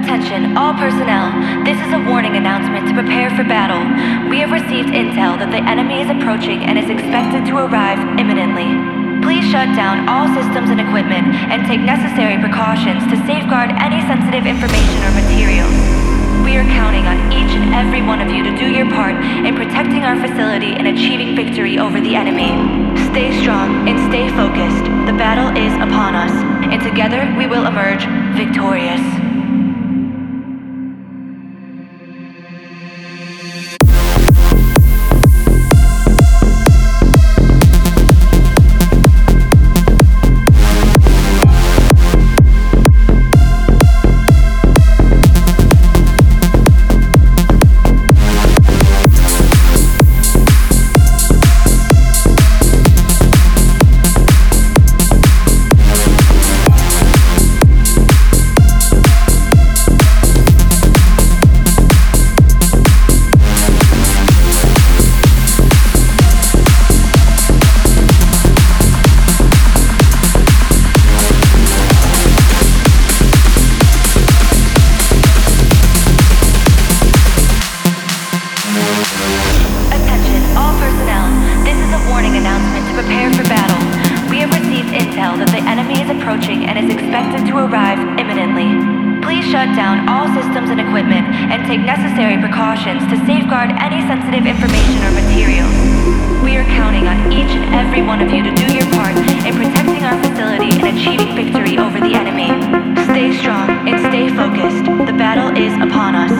Attention, all personnel. This is a warning announcement to prepare for battle. We have received intel that the enemy is approaching and is expected to arrive imminently. Please shut down all systems and equipment and take necessary precautions to safeguard any sensitive information or materials. We are counting on each and every one of you to do your part in protecting our facility and achieving victory over the enemy. Stay strong and stay focused. The battle is upon us, and together we will emerge victorious. Intel that the enemy is approaching and is expected to arrive imminently. Please shut down all systems and equipment and take necessary precautions to safeguard any sensitive information or materials. We are counting on each and every one of you to do your part in protecting our facility and achieving victory over the enemy. Stay strong and stay focused. The battle is upon us,